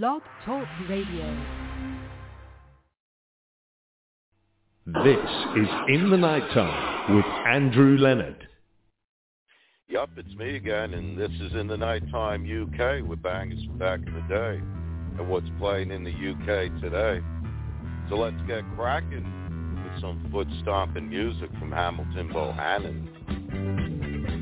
Blog Talk Radio. This is In the Nighttime with Andrew Leonard. Yup, it's me again, and this is In the Nighttime UK with bangers from back in the day and what's playing in the UK today. So let's get cracking with some foot stomping music from Hamilton Bohannon.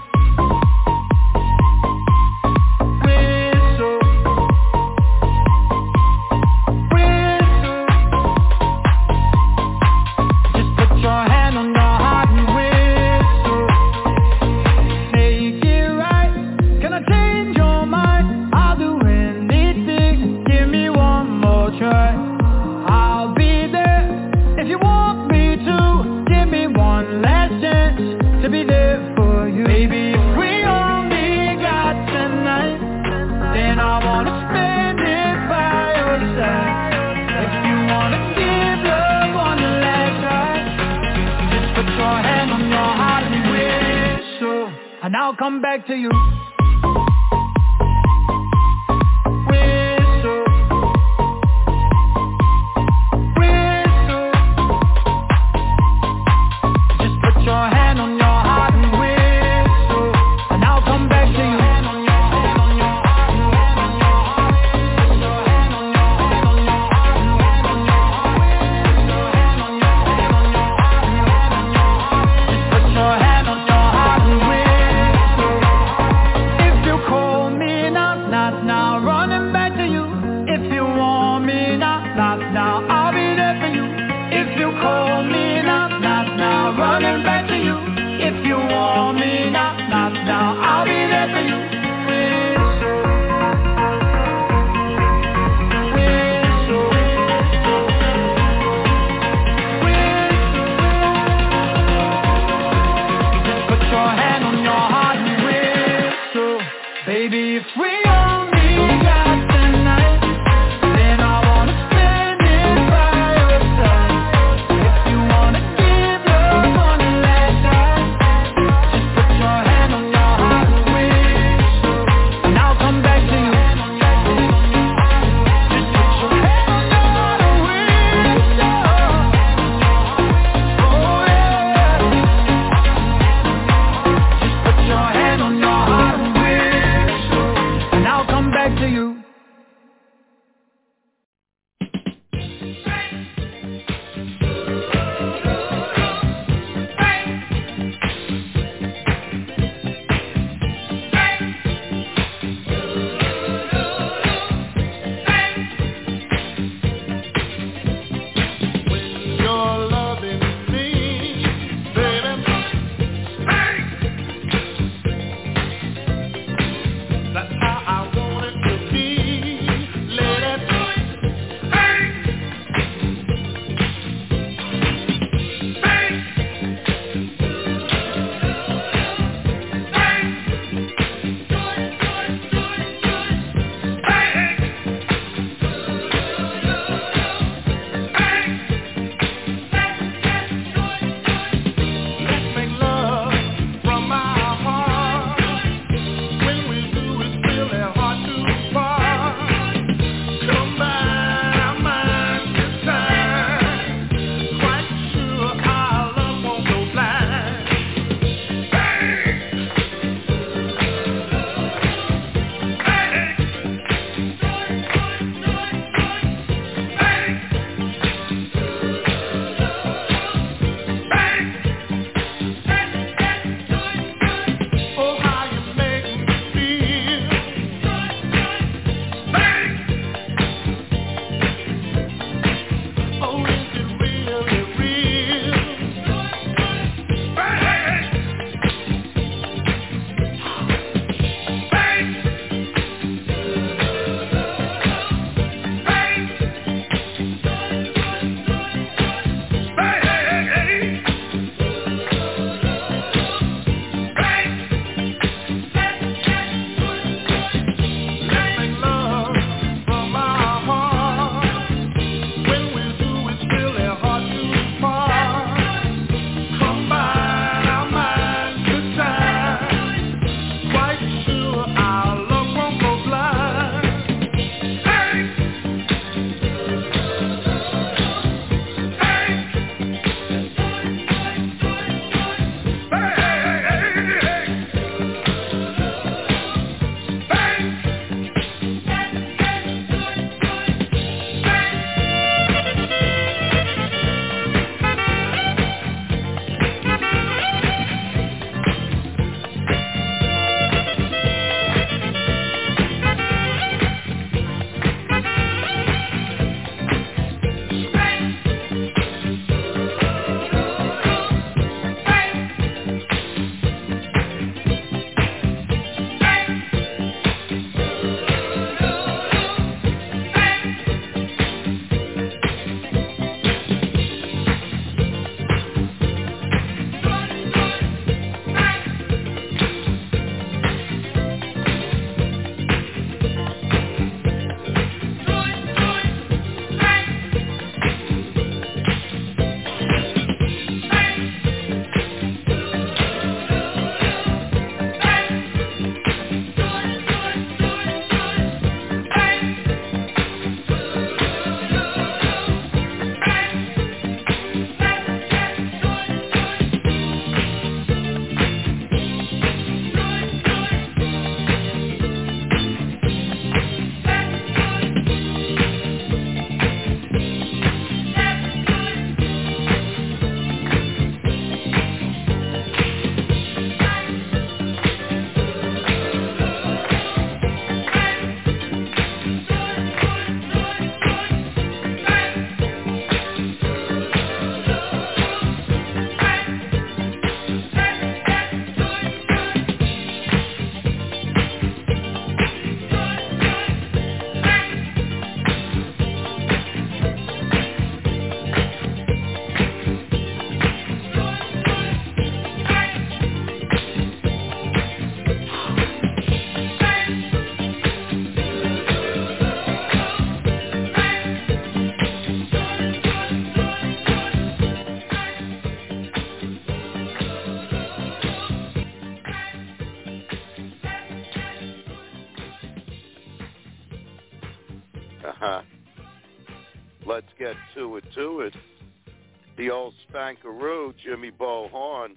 Old Spankaroo, Jimmy Bo Horne,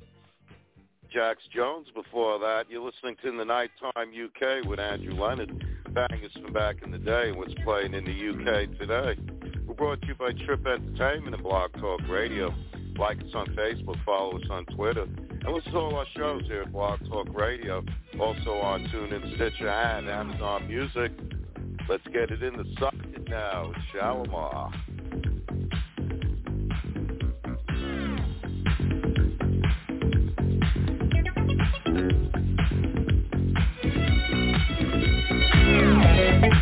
Jax Jones before that. You're listening to In the Nighttime UK with Andrew Leonard. Bangers from back in the day and what's playing in the UK today. We're brought to you by Trip Entertainment and Blog Talk Radio. Like us on Facebook, follow us on Twitter, and listen to all our shows here at Blog Talk Radio. Also on TuneIn, Stitcher, and Amazon Music. Let's get it in the socket now. Shalimar.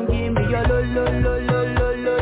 and give me your lo lo lo lo lo lo.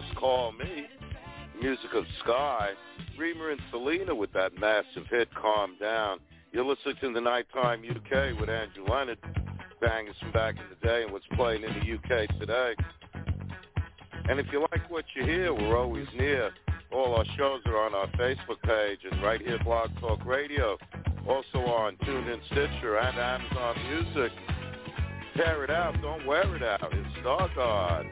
Just Call Me, music of Sky, Rema and Selena with that massive hit, Calm Down. You're listening to the Nighttime UK with Andrew Leonard, bangers from back in the day and what's playing in the UK today. And if you like what you hear, we're always near. All our shows are on our Facebook page and right here Blog Talk Radio. Also on TuneIn Stitcher and Amazon Music. Tear it out, don't wear it out. It's Stargard.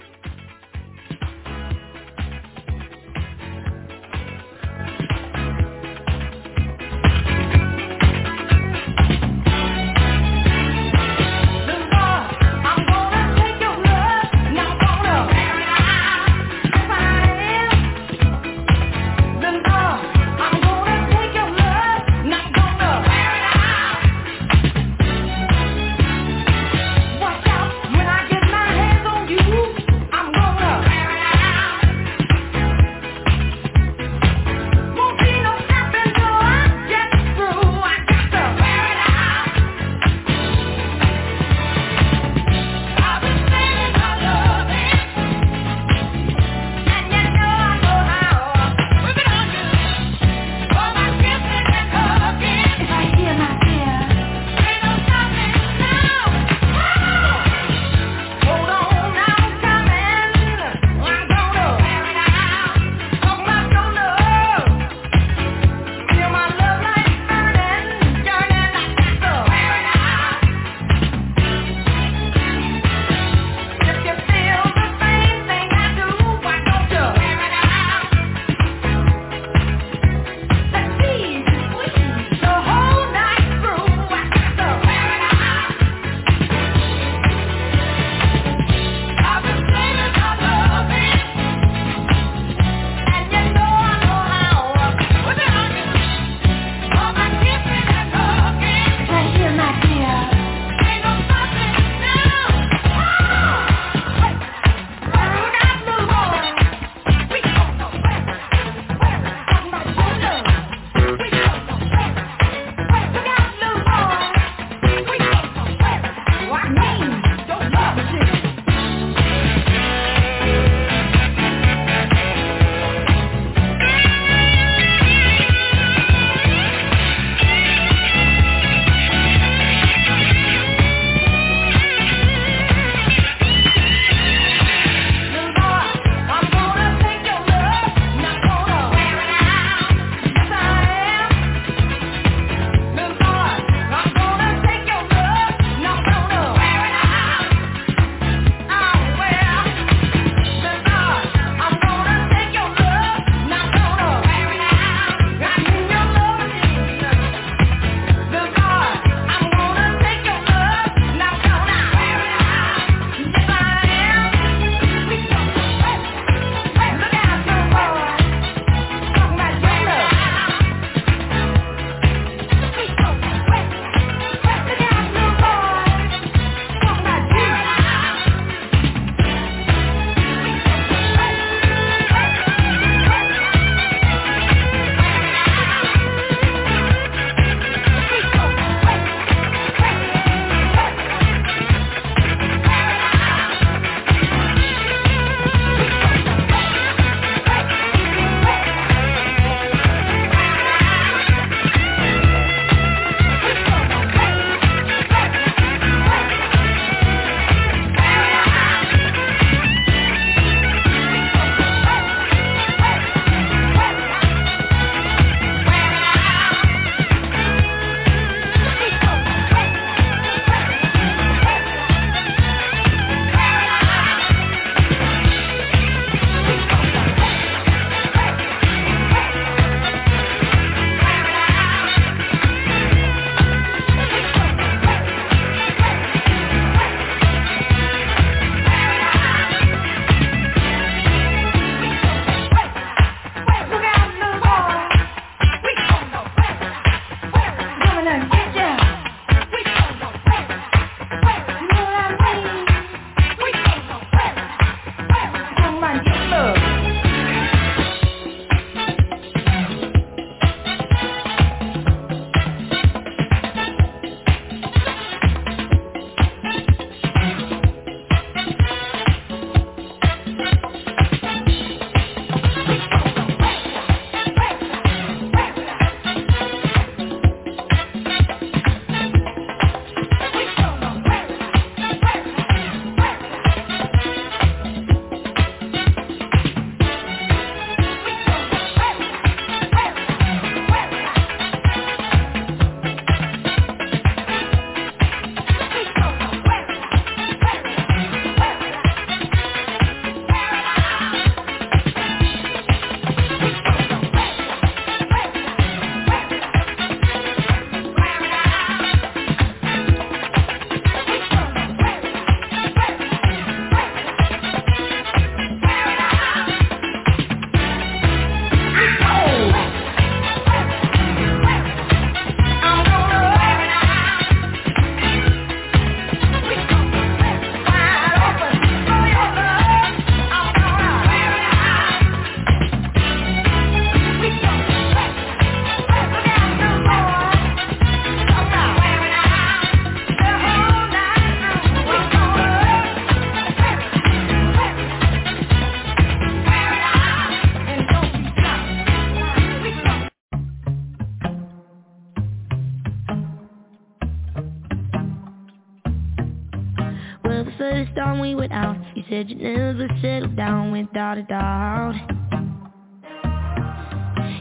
said you never settled down without a doubt?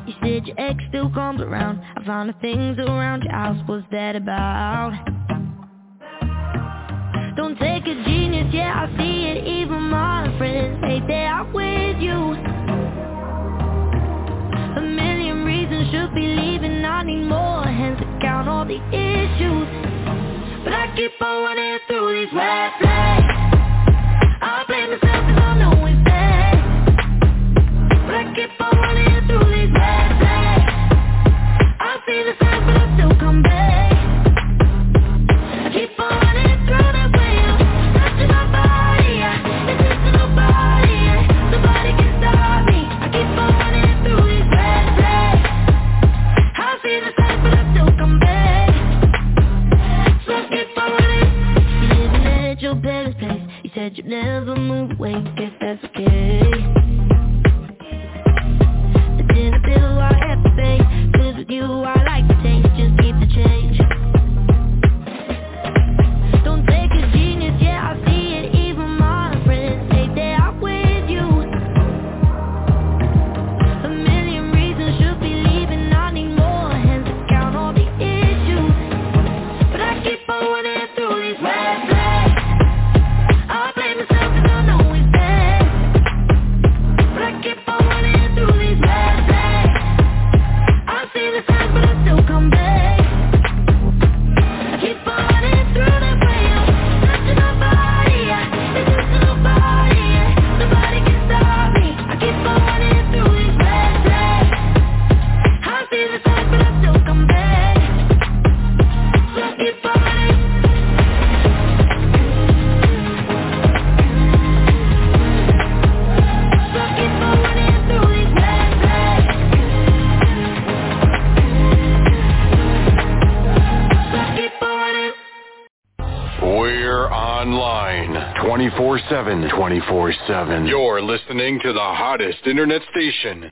You said your ex still comes around. I found the things around your house, what's that about? asking. But then I feel to everything, cause with you I Seven. You're listening to the hottest internet station,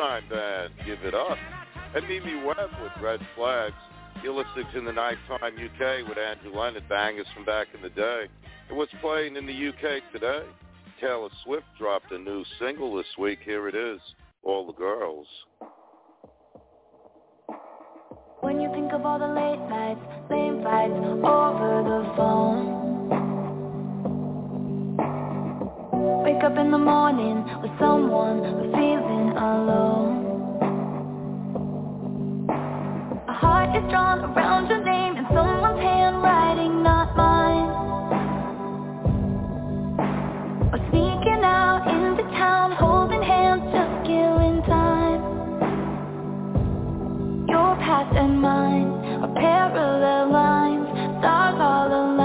Sunshine Band, give it up. And Mimi Webb with Red Flags. Listening to the Nighttime UK with Andrew Leonard, bangers from back in the day. And what's playing in the UK today? Taylor Swift dropped a new single this week. Here it is, All the Girls. When you think of all the late nights, lame fights over the phone Wake up in the morning with someone but feeling alone. A heart is drawn around your name in someone's handwriting, not mine. Or sneaking out into town, holding hands, just killing time. Your past and mine are parallel lines, stars all aligned,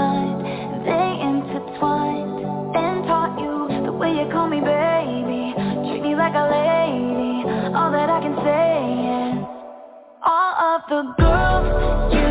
the girl you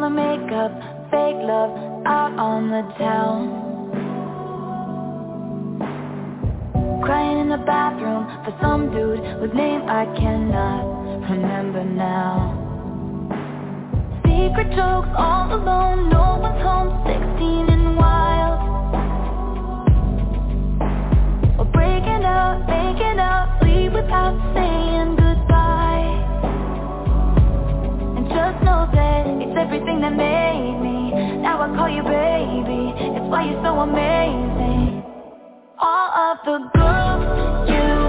the makeup, fake love, out on the town. Crying in the bathroom for some dude whose name I cannot remember now. Secret jokes all alone, no one's home, 16 and wild. Or breaking out, making out, leave without saying Just know that it's everything that made me. Now I call you baby. It's why you're so amazing. All of the girls you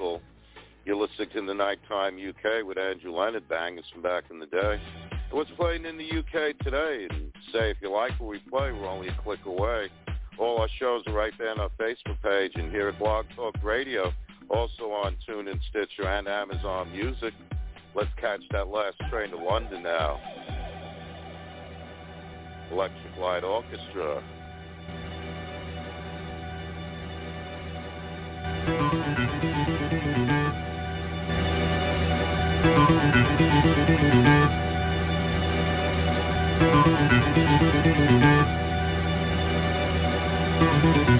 You're listening to The Nighttime UK with Andrew Leonard, bangers from back in the day. What's playing in the UK today? And say, if you like what we play, we're only a click away. All our shows are right there on our Facebook page and here at Blog Talk Radio, also on TuneIn, Stitcher, and Amazon Music. Let's catch that last train to London now. Electric Light Orchestra. Thank you. Thank you.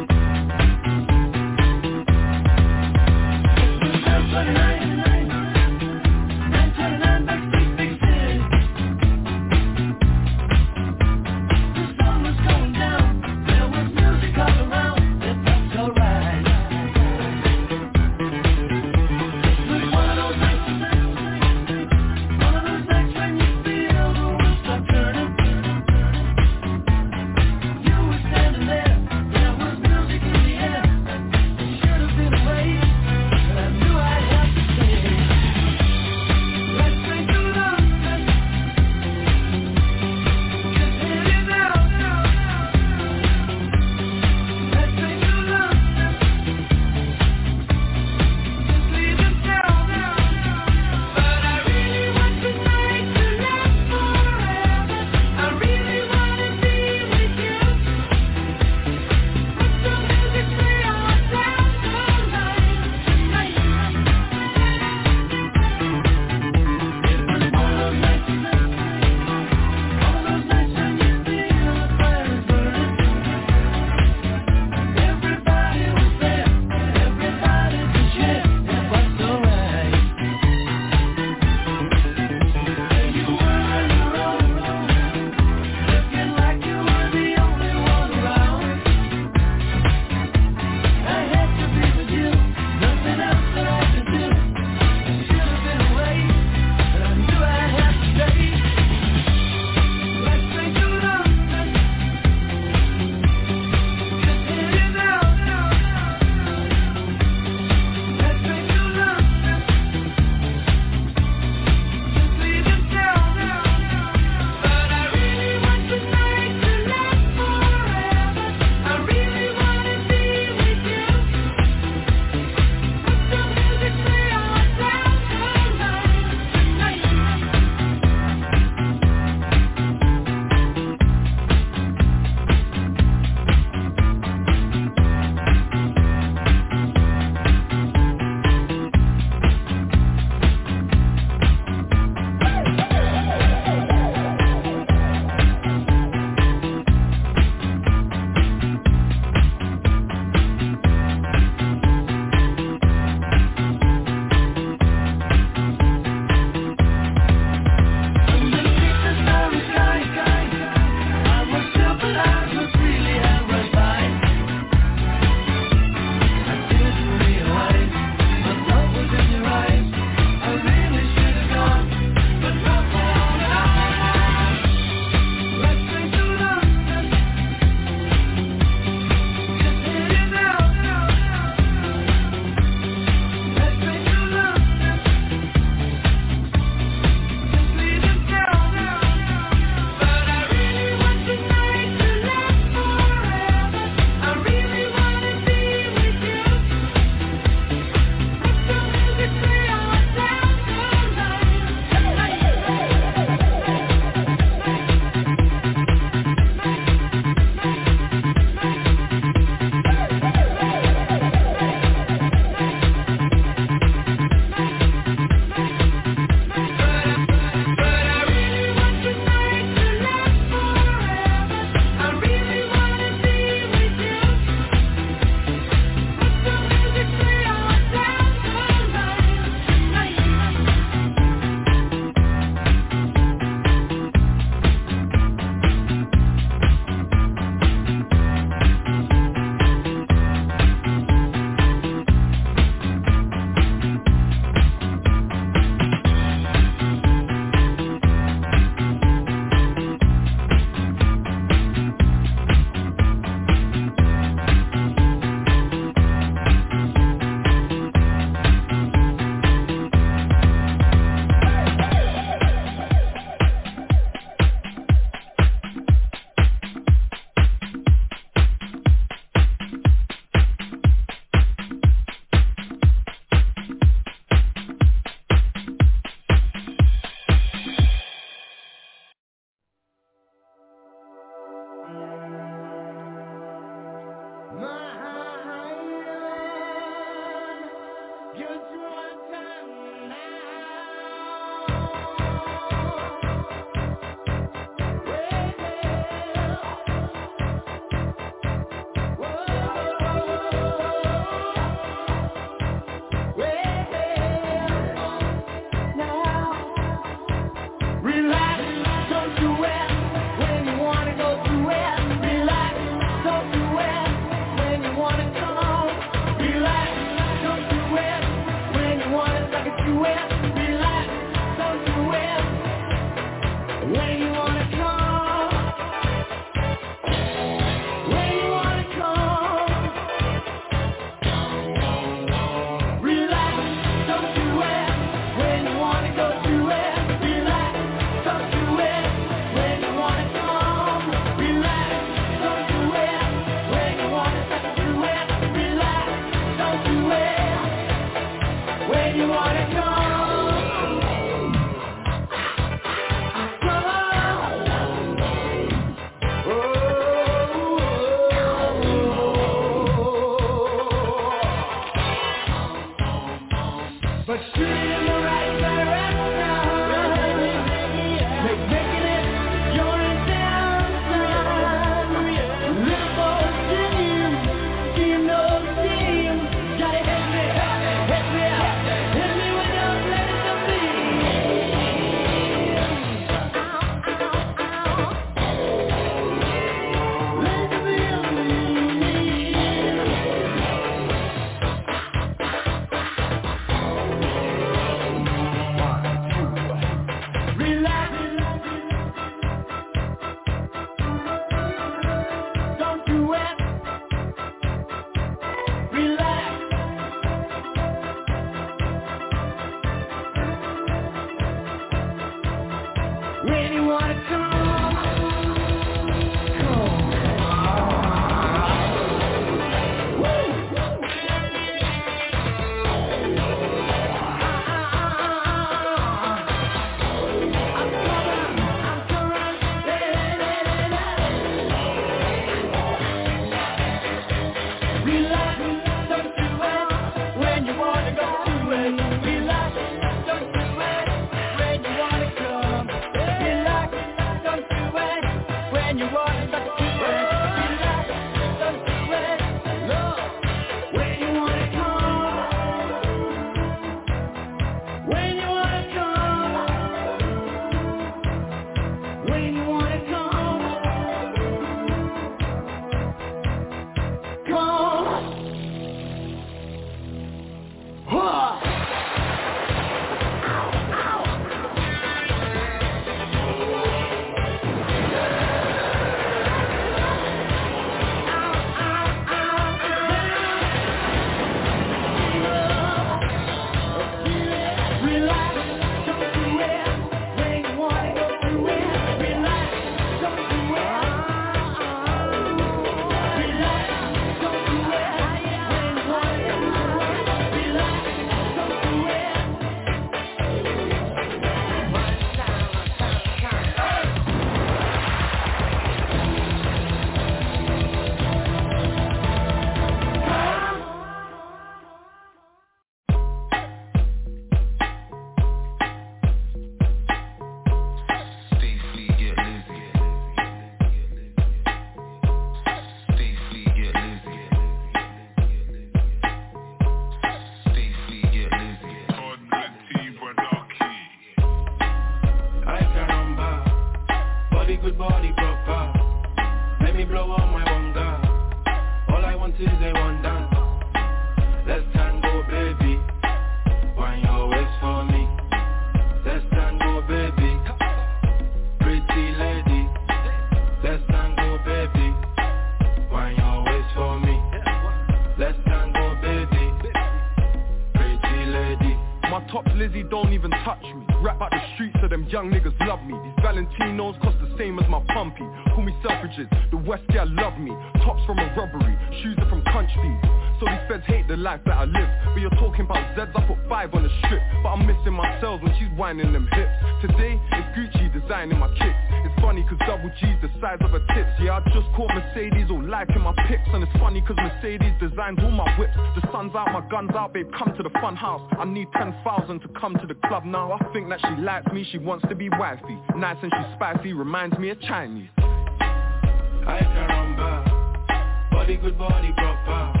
Likes me, she wants to be wifey. Nice and she's spicy, reminds me of Chinese. I caramba, body good, body proper.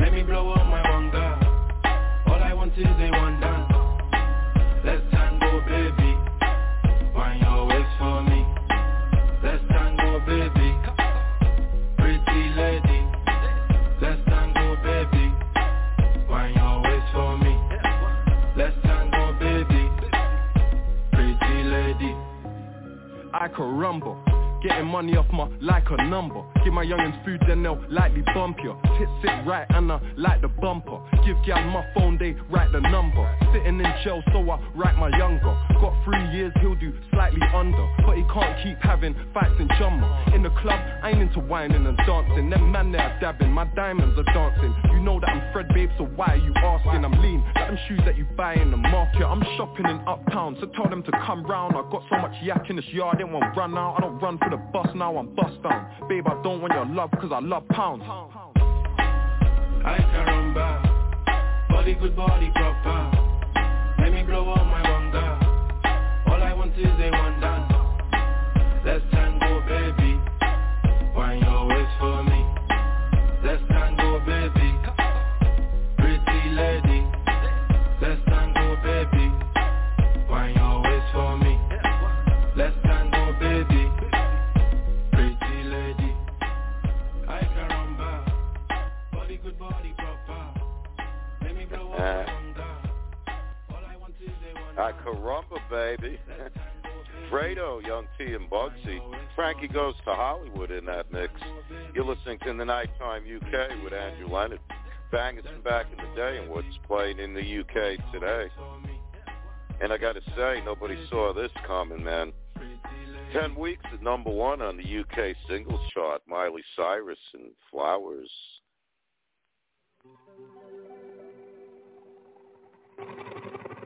Let me blow up my wanga I rumble. Getting money off my like a number. Give my youngins food then they'll lightly bump you Tits sit right and I like the bumper. Give gal my phone they write the number. Sitting in jail so I write my younger. Got three years he'll do slightly under. But he can't keep having fights in jumper In the club I ain't into whining and dancing. Them man they are dabbing my diamonds are dancing. You know that I'm Fred babe so why are you asking? I'm lean like them shoes that you buy in the market. I'm shopping in uptown so tell them to come round. I got so much yak in this yard they won't run out. I don't run for the bus now I'm bust down Babe I don't want your love cause I love pounds. I caramba, body good, body proper. Let me blow up my want is a one I caramba, baby. Fredo, Young T, and Bugsey. Frankie goes to Hollywood in that mix. You're listening to the Nighttime UK with Andrew Leonard. Bangers from back in the day and what's playing in the UK today. And I got to say, nobody saw this coming, man. Ten weeks at number one on the UK singles chart. Miley Cyrus and Flowers.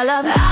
I love.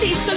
Look so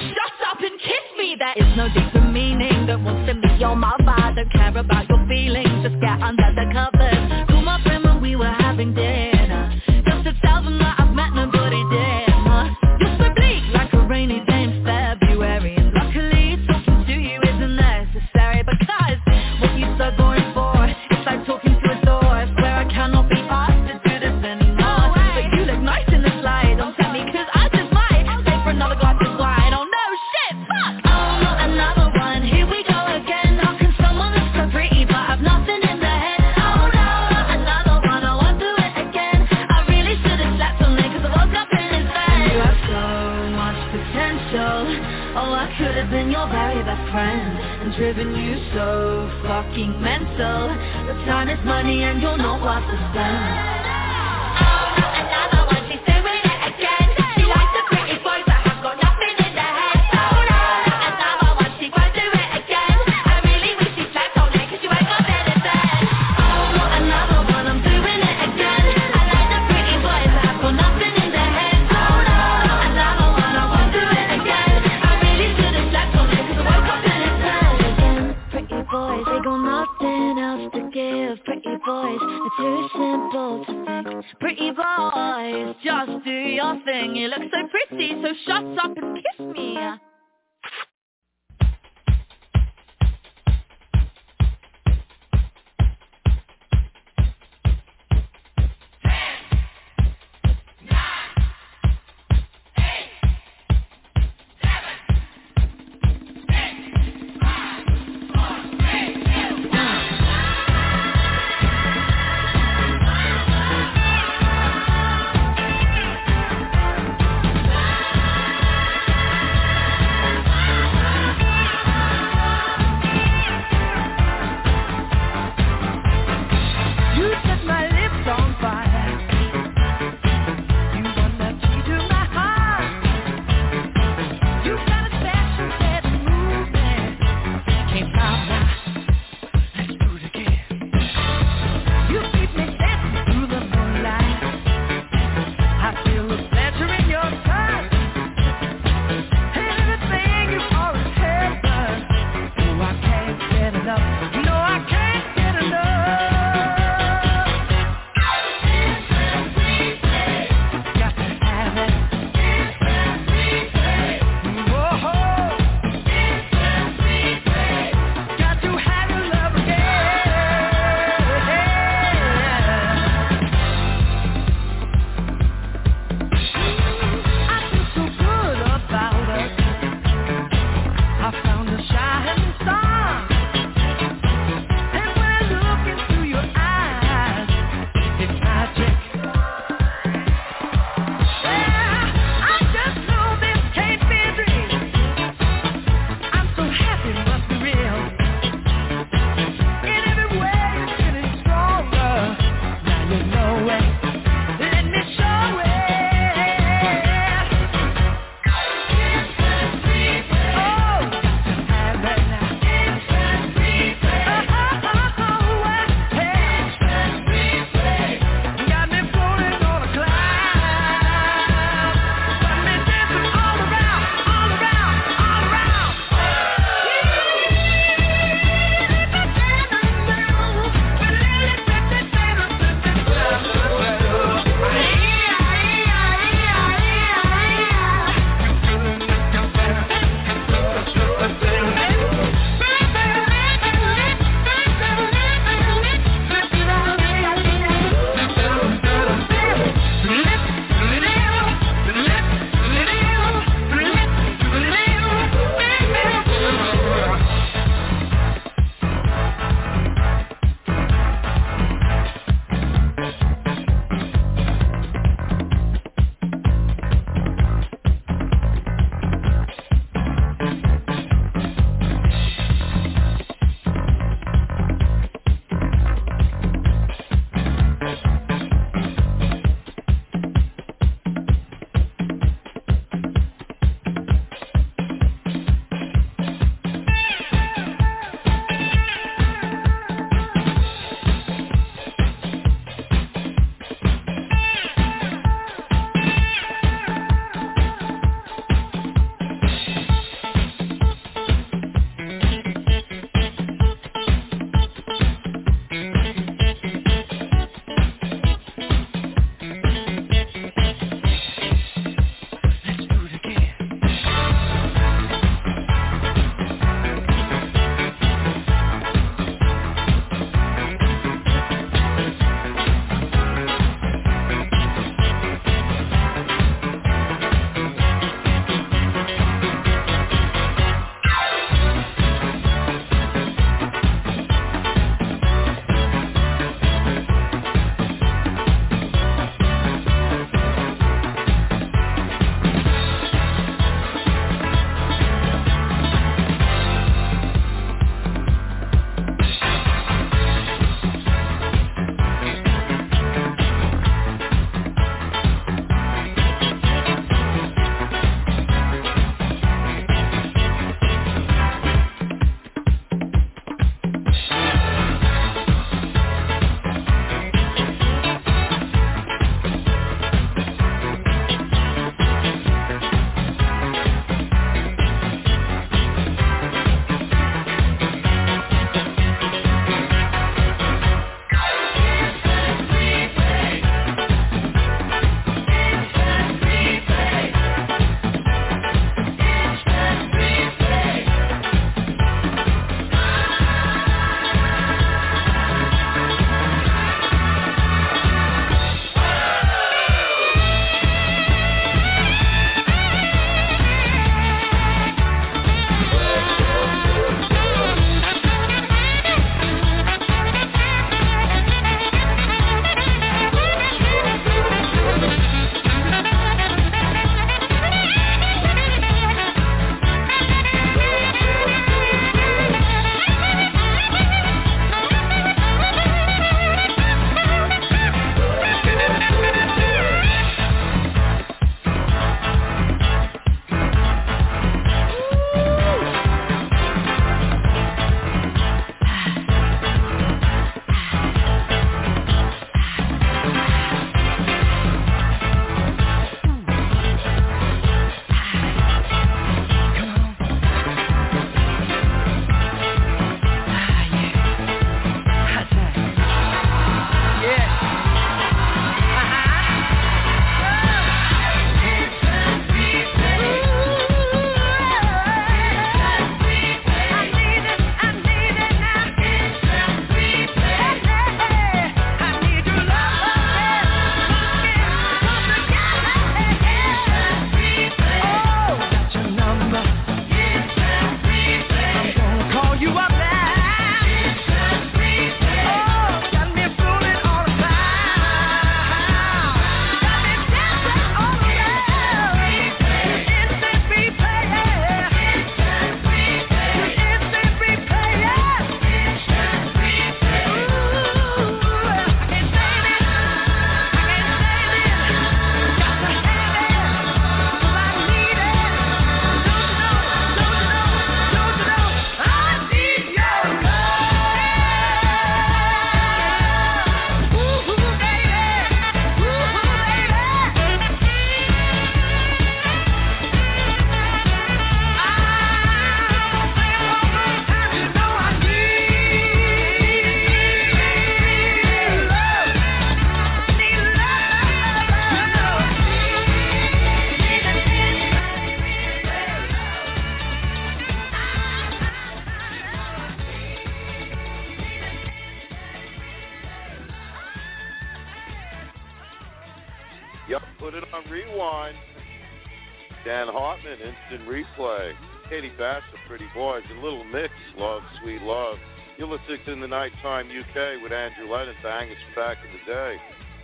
To In the Nighttime UK with Andrew Lennon, bangers from back in the day.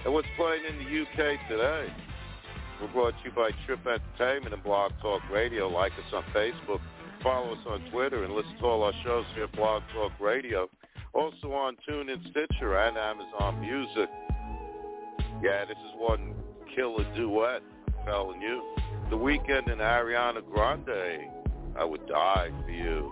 And what's playing in the UK today? We're brought to you by Trip Entertainment and Blog Talk Radio. Like us on Facebook, follow us on Twitter, and listen to all our shows here at Blog Talk Radio. Also on TuneIn, Stitcher, and Amazon Music. Yeah, this is one killer duet, I'm telling you. The Weeknd and Ariana Grande. I would die for you.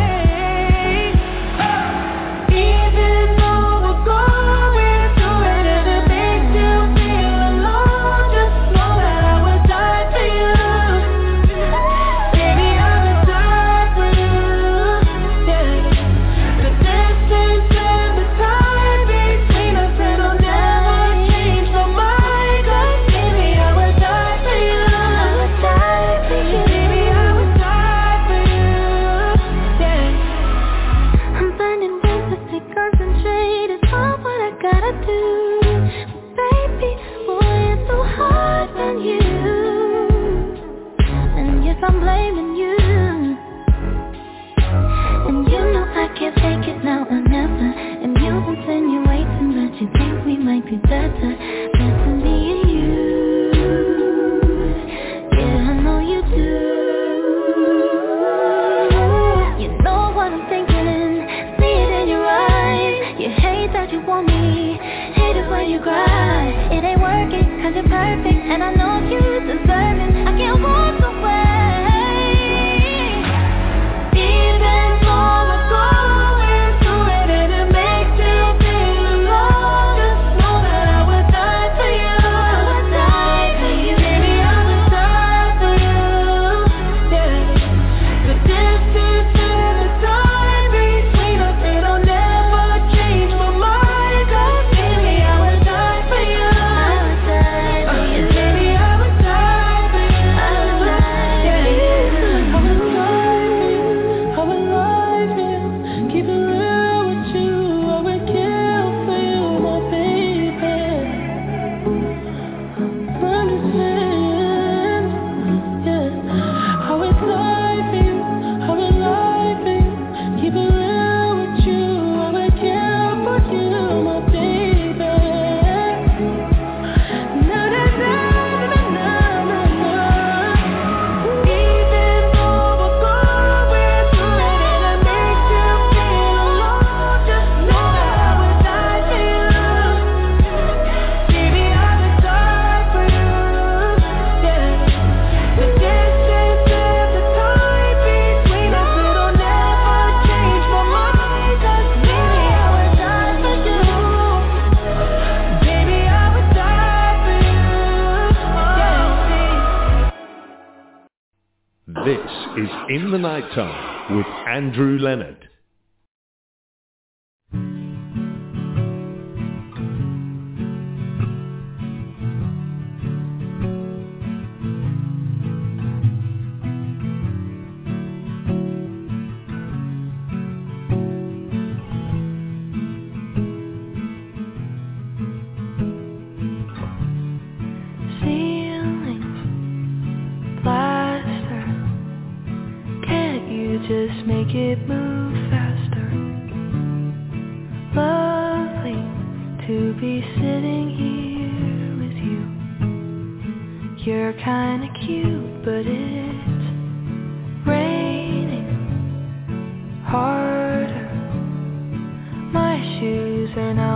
Andrew Leonard.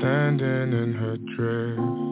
Stormzy and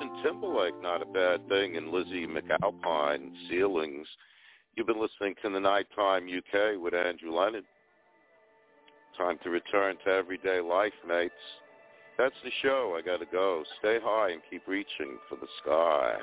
Justin Timberlake, not a bad thing, and Lizzie McAlpine, Ceilings. You've been listening to the Nighttime UK with Andrew Leonard. Time to return to everyday life, mates. That's the show. I gotta go. Stay high and keep reaching for the sky.